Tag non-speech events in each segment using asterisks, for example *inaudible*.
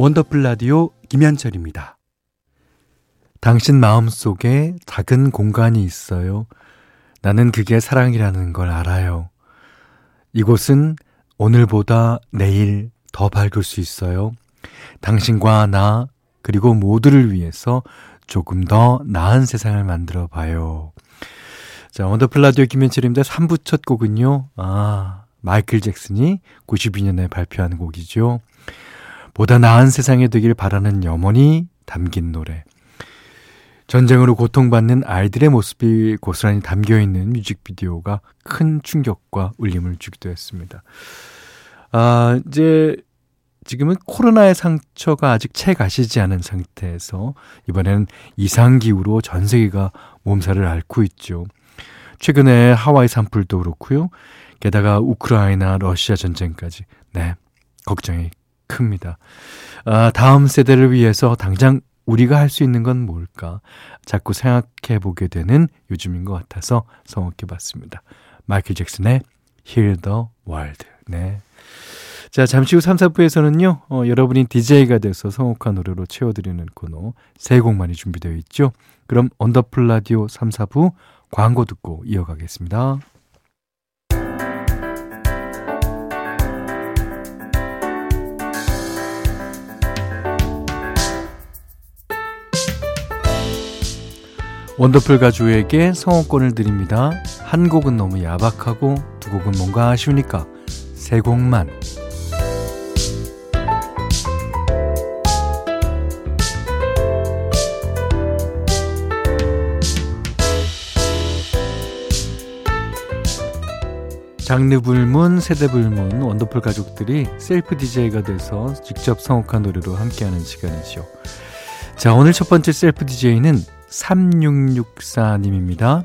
원더풀 라디오 김현철입니다. 당신 마음 속에 작은 공간이 있어요. 나는 그게 사랑이라는 걸 알아요. 이곳은 오늘보다 내일 더 밝을 수 있어요. 당신과 나, 그리고 모두를 위해서 조금 더 나은 세상을 만들어 봐요. 자, 원더풀 라디오 김현철입니다. 3부 첫 곡은요. 아, 마이클 잭슨이 92년에 발표한 곡이죠. 보다 나은 세상이 되길 바라는 염원이 담긴 노래. 전쟁으로 고통받는 아이들의 모습이 고스란히 담겨 있는 뮤직비디오가 큰 충격과 울림을 주기도 했습니다. 아, 이제 지금은 코로나의 상처가 아직 채 가시지 않은 상태에서 이번에는 이상기후로 전 세계가 몸살을 앓고 있죠. 최근에 하와이 산불도 그렇고요. 게다가 우크라이나 러시아 전쟁까지 네 걱정이 큽니다. 아, 다음 세대를 위해서 당장 우리가 할 수 있는 건 뭘까? 자꾸 생각해 보게 되는 요즘인 것 같아서 성악해 봤습니다. 마이클 잭슨의 Hear the World. 네. 자, 잠시 후 3, 4부에서는요, 어, 여러분이 DJ가 돼서 성악한 노래로 채워드리는 코너 세 곡만이 준비되어 있죠. 그럼 언더풀 라디오 3, 4부 광고 듣고 이어가겠습니다. 원더풀 가족에게 성원권을 드립니다. 한 곡은 너무 야박하고 두 곡은 뭔가 아쉬우니까 세 곡만. 장르 불문, 세대 불문, 원더풀 가족들이 셀프 DJ가 돼서 직접 선곡한 노래로 함께하는 시간이죠. 자, 오늘 첫 번째 셀프 DJ는 3664님입니다.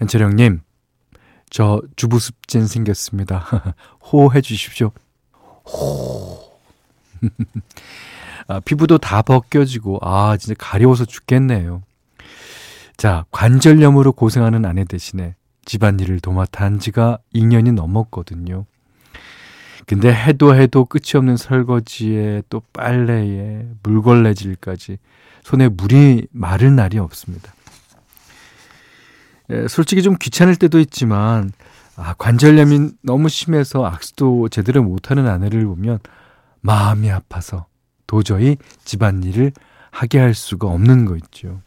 현철형님, 저 주부습진 생겼습니다. 호해 *laughs* 주십시오. 호. *laughs* 아, 피부도 다 벗겨지고, 아, 진짜 가려워서 죽겠네요. 자, 관절염으로 고생하는 아내 대신에 집안일을 도맡아 한 지가 2년이 넘었거든요. 근데 해도 해도 끝이 없는 설거지에 또 빨래에 물걸레질까지 손에 물이 마를 날이 없습니다. 예, 솔직히 좀 귀찮을 때도 있지만 아, 관절염이 너무 심해서 악수도 제대로 못하는 아내를 보면 마음이 아파서 도저히 집안일을 하게 할 수가 없는 거 있죠.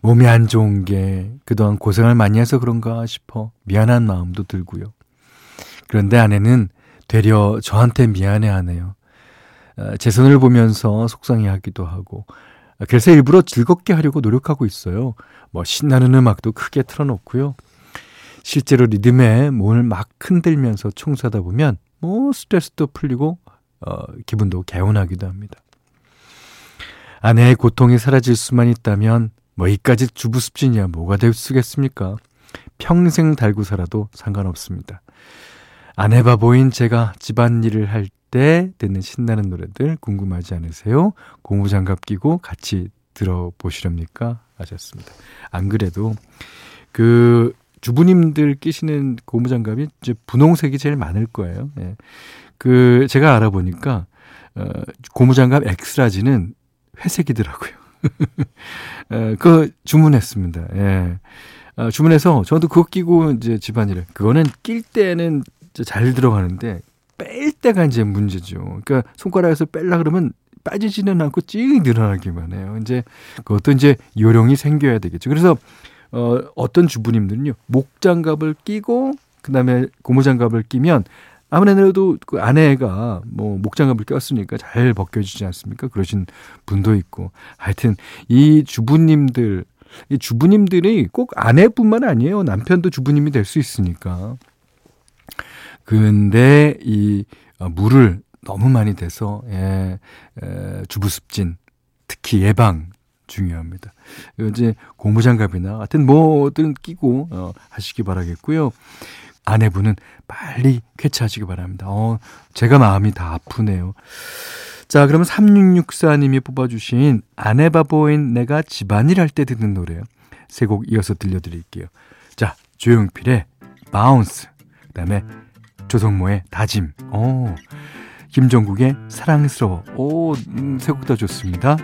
몸이 안 좋은 게 그동안 고생을 많이 해서 그런가 싶어 미안한 마음도 들고요. 그런데 아내는 되려 저한테 미안해 하네요. 어, 제 손을 보면서 속상해 하기도 하고, 그래서 일부러 즐겁게 하려고 노력하고 있어요. 뭐 신나는 음악도 크게 틀어놓고요. 실제로 리듬에 몸을 막 흔들면서 청소하다 보면 뭐 스트레스도 풀리고 어, 기분도 개운하기도 합니다. 아내의 고통이 사라질 수만 있다면 뭐 이까지 주부 습진이야 뭐가 될 수겠습니까? 평생 달고 살아도 상관없습니다. 아내 바보인 제가 집안일을 할 때 듣는 신나는 노래들 궁금하지 않으세요? 고무장갑 끼고 같이 들어보시렵니까? 하셨습니다. 안 그래도 그 주부님들 끼시는 고무장갑이 이제 분홍색이 제일 많을 거예요. 예. 그 제가 알아보니까 어, 고무장갑 엑스라지는 회색이더라고요. *laughs* 에, 그 주문했습니다. 예. 아, 주문해서 저도 그거 끼고 이제 집안일을 그거는 낄 때는 잘 들어가는데 뺄 때가 이제 문제죠. 그러니까 손가락에서 뺄라 그러면 빠지지는 않고 찡 늘어나기만 해요. 이제 그것도 이제 요령이 생겨야 되겠죠. 그래서 어, 어떤 주부님들은요 목장갑을 끼고 그다음에 고무장갑을 끼면 아무래도 그 아내가 뭐 목장갑을 꼈으니까 잘 벗겨지지 않습니까? 그러신 분도 있고. 하여튼 이 주부님들, 이 주부님들이 꼭 아내뿐만 아니에요. 남편도 주부님이 될 수 있으니까. 근데 이 어, 물을 너무 많이 대서 예, 에, 주부습진 특히 예방 중요합니다. 이제 고무장갑이나 하여튼 뭐든 끼고 어, 하시기 바라겠고요. 아내분은 빨리 쾌차하시기 바랍니다. 어, 제가 마음이 다 아프네요. 자, 그러면 3664님이 뽑아주신 아내 바보인 내가 집안일 할 때 듣는 노래 세곡 이어서 들려드릴게요. 자, 조용필의 Bounce, 그 다음에 조성모의 다짐. 어, 김종국의 사랑스러워. 오, 음, 세곡 다 좋습니다.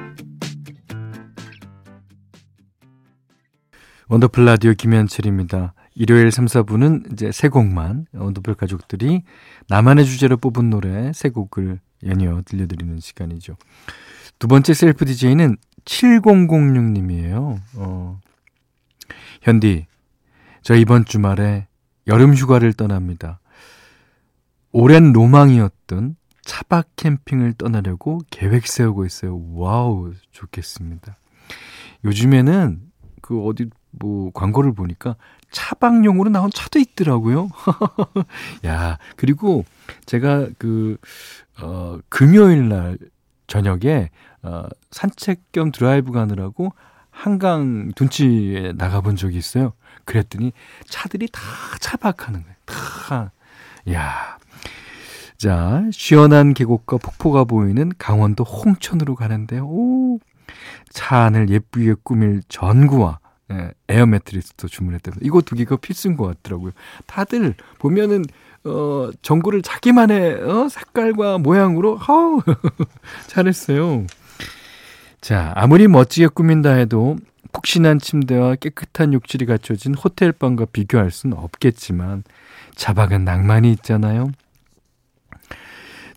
원더풀 라디오 김현철입니다. 일요일 3, 4부는 이제 세 곡만 원더풀 가족들이 나만의 주제로 뽑은 노래 세 곡을 연이어 들려드리는 시간이죠. 두 번째 셀프 DJ는 7006님이에요. 어, 현디, 저 이번 주말에 여름 휴가를 떠납니다. 오랜 로망이었던 차박 캠핑을 떠나려고 계획 세우고 있어요. 와우, 좋겠습니다. 요즘에는 그 어디 뭐 광고를 보니까 차박용으로 나온 차도 있더라고요. *laughs* 야, 그리고 제가 그, 어, 금요일 날 저녁에, 어, 산책 겸 드라이브 가느라고 한강 둔치에 나가본 적이 있어요. 그랬더니 차들이 다 차박하는 거예요. 다. 야 자, 시원한 계곡과 폭포가 보이는 강원도 홍천으로 가는데요. 오, 차 안을 예쁘게 꾸밀 전구와 예, 에어 매트리스도 주문했다면 이거 두 개가 필수인 것 같더라고요. 다들 보면은 어 전구를 자기만의 어, 색깔과 모양으로 하우 *laughs* 잘했어요. 자 아무리 멋지게 꾸민다 해도 푹신한 침대와 깨끗한 욕실이 갖춰진 호텔방과 비교할 수는 없겠지만 자박은 낭만이 있잖아요.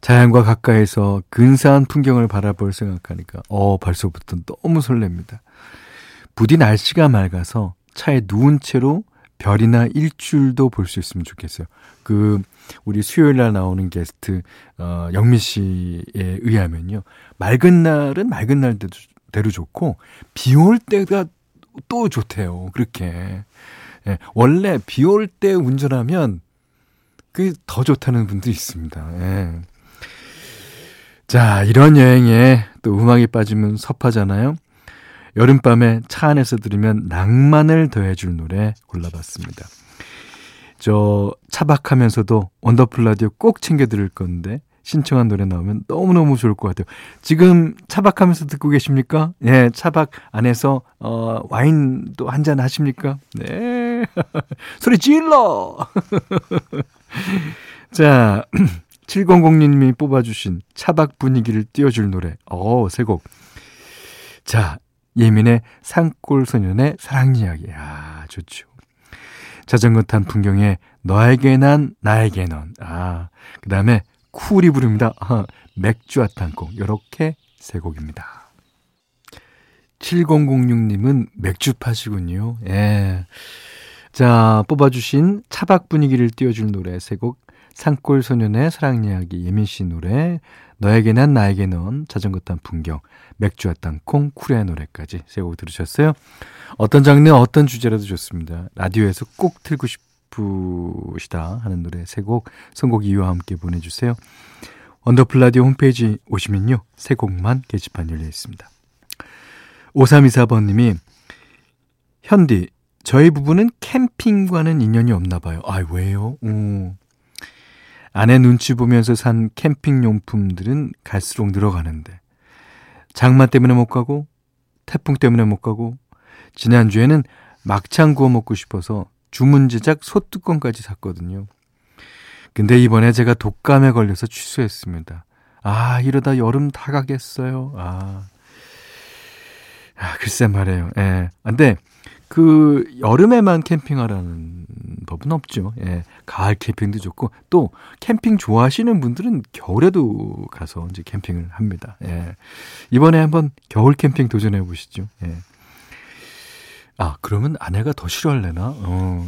자연과 가까이서 근사한 풍경을 바라볼 생각하니까 어 벌써부터 너무 설렙니다. 부디 날씨가 맑아서 차에 누운 채로 별이나 일출도 볼 수 있으면 좋겠어요. 그 우리 수요일 날 나오는 게스트 어 영미 씨에 의하면요. 맑은 날은 맑은 날대로 좋고 비 올 때가 또 좋대요. 그렇게. 예, 원래 비 올 때 운전하면 그게 더 좋다는 분도 있습니다. 예. 자, 이런 여행에 또 음악이 빠지면 섭하잖아요. 여름밤에 차 안에서 들으면 낭만을 더해줄 노래 골라봤습니다. 저 차박하면서도 원더풀 라디오 꼭 챙겨 들을 건데 신청한 노래 나오면 너무너무 좋을 것 같아요. 지금 차박하면서 듣고 계십니까? 예, 차박 안에서 어 와인도 한 잔 하십니까? 네. *laughs* 소리 질러. *laughs* 자, *clears throat* 7006님이 뽑아주신 차박 분위기를 띄워줄 노래. 어, 세 곡. 자, 예민의 산골 소년의 사랑 이야기. 아, 좋죠. 자전거 탄 풍경에 너에게 난 나에게 넌. 아, 그 다음에 쿨이 부릅니다. 아, 맥주와 탄곡. 요렇게 세 곡입니다. 7006님은 맥주 파시군요. 예. 자, 뽑아주신 차박 분위기를 띄워줄 노래 세 곡. 산골 소년의 사랑 이야기, 예민 씨 노래, 너에게 난 나에게 넌, 자전거 탄 풍경, 맥주와 땅콩, 쿨의 노래까지 세곡 들으셨어요. 어떤 장르, 어떤 주제라도 좋습니다. 라디오에서 꼭 틀고 싶으시다 하는 노래 세 곡, 선곡 이유와 함께 보내주세요. 원더풀 라디오 홈페이지 오시면요. 세 곡만 게시판 열려 있습니다. 5324번님이 현디, 저희 부부는 캠핑과는 인연이 없나 봐요. 아, 왜요? 오. 아내 눈치 보면서 산 캠핑 용품들은 갈수록 늘어가는데 장마 때문에 못 가고 태풍 때문에 못 가고 지난주에는 막창 구워 먹고 싶어서 주문 제작 소뚜껑까지 샀거든요. 근데 이번에 제가 독감에 걸려서 취소했습니다. 아, 이러다 여름 다 가겠어요. 아. 아, 글쎄 말이에요. 예. 근데 그 여름에만 캠핑하라는 법은 없죠. 예. 가을 캠핑도 좋고 또 캠핑 좋아하시는 분들은 겨울에도 가서 이제 캠핑을 합니다. 예. 이번에 한번 겨울 캠핑 도전해 보시죠. 예. 아, 그러면 아내가 더 싫어할래나? 어,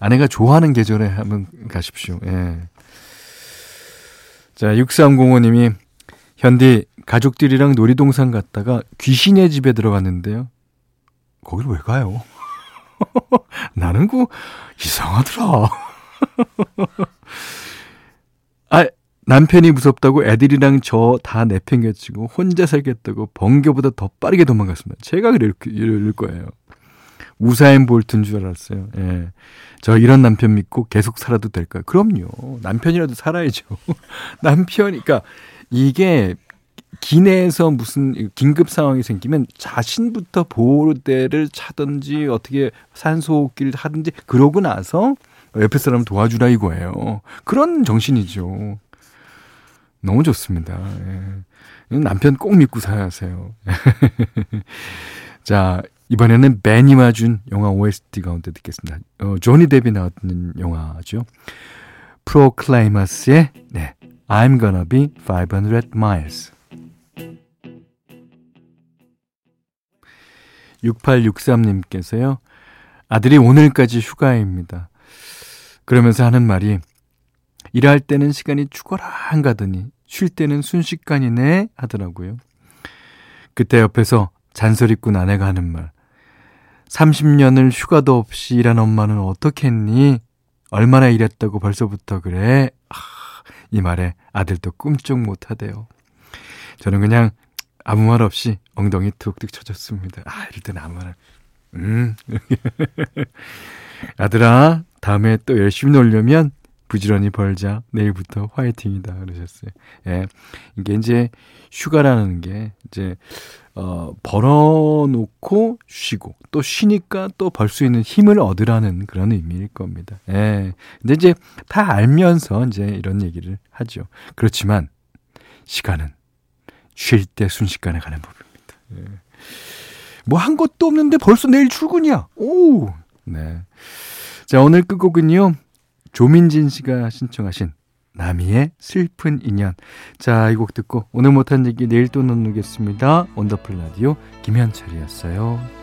아내가 좋아하는 계절에 한번 가십시오. 예. 자, 6305님이 현디 가족들이랑 놀이동산 갔다가 귀신의 집에 들어갔는데요. 거길 왜 가요? *laughs* 나는 그 이상하더라. *laughs* 아, 남편이 무섭다고 애들이랑 저 다 내팽개치고 혼자 살겠다고 번개보다 더 빠르게 도망갔습니다. 제가 그럴, 거예요. 우사인 볼트인 줄 알았어요. 예. 저 이런 남편 믿고 계속 살아도 될까요? 그럼요. 남편이라도 살아야죠. *laughs* 남편이, 그러니까 이게 기내에서 무슨 긴급 상황이 생기면 자신부터 보호대를 차든지 어떻게 산소호흡기를 하든지 그러고 나서 옆에 사람 도와주라 이거예요. 그런 정신이죠. 너무 좋습니다. 예. 남편 꼭 믿고 살아세요. *laughs* 자, 이번에는 베니 마준 영화 OST 가운데 듣겠습니다. 어, 조니 데비 나왔던 영화죠. 프로클라이머스의 네, I'm gonna be 500 miles. 6863님께서요. 아들이 오늘까지 휴가입니다. 그러면서 하는 말이 일할 때는 시간이 죽어라 한 가더니 쉴 때는 순식간이네 하더라고요. 그때 옆에서 잔소리꾼 아내가 하는 말. 30년을 휴가도 없이 일한 엄마는 어떻게 했니? 얼마나 일했다고 벌써부터 그래? 아, 이 말에 아들도 꿈쩍 못 하대요. 저는 그냥 아무 말 없이 엉덩이 툭툭 쳐줬습니다. 아, 이럴 때는 아무 말, 음. *laughs* 아들아, 다음에 또 열심히 놀려면 부지런히 벌자. 내일부터 화이팅이다. 그러셨어요. 예. 이게 이제 휴가라는 게 이제, 어, 벌어놓고 쉬고 또 쉬니까 또 벌 수 있는 힘을 얻으라는 그런 의미일 겁니다. 예. 근데 이제 다 알면서 이제 이런 얘기를 하죠. 그렇지만 시간은 쉴 때 순식간에 가는 법입니다. 예. 뭐한 것도 없는데 벌써 내일 출근이야. 오! 네. 자, 오늘 끝곡은요. 조민진 씨가 신청하신 나미의 슬픈 인연. 자, 이 곡 듣고 오늘 못한 얘기 내일 또 나누겠습니다. 원더풀 라디오 김현철이었어요.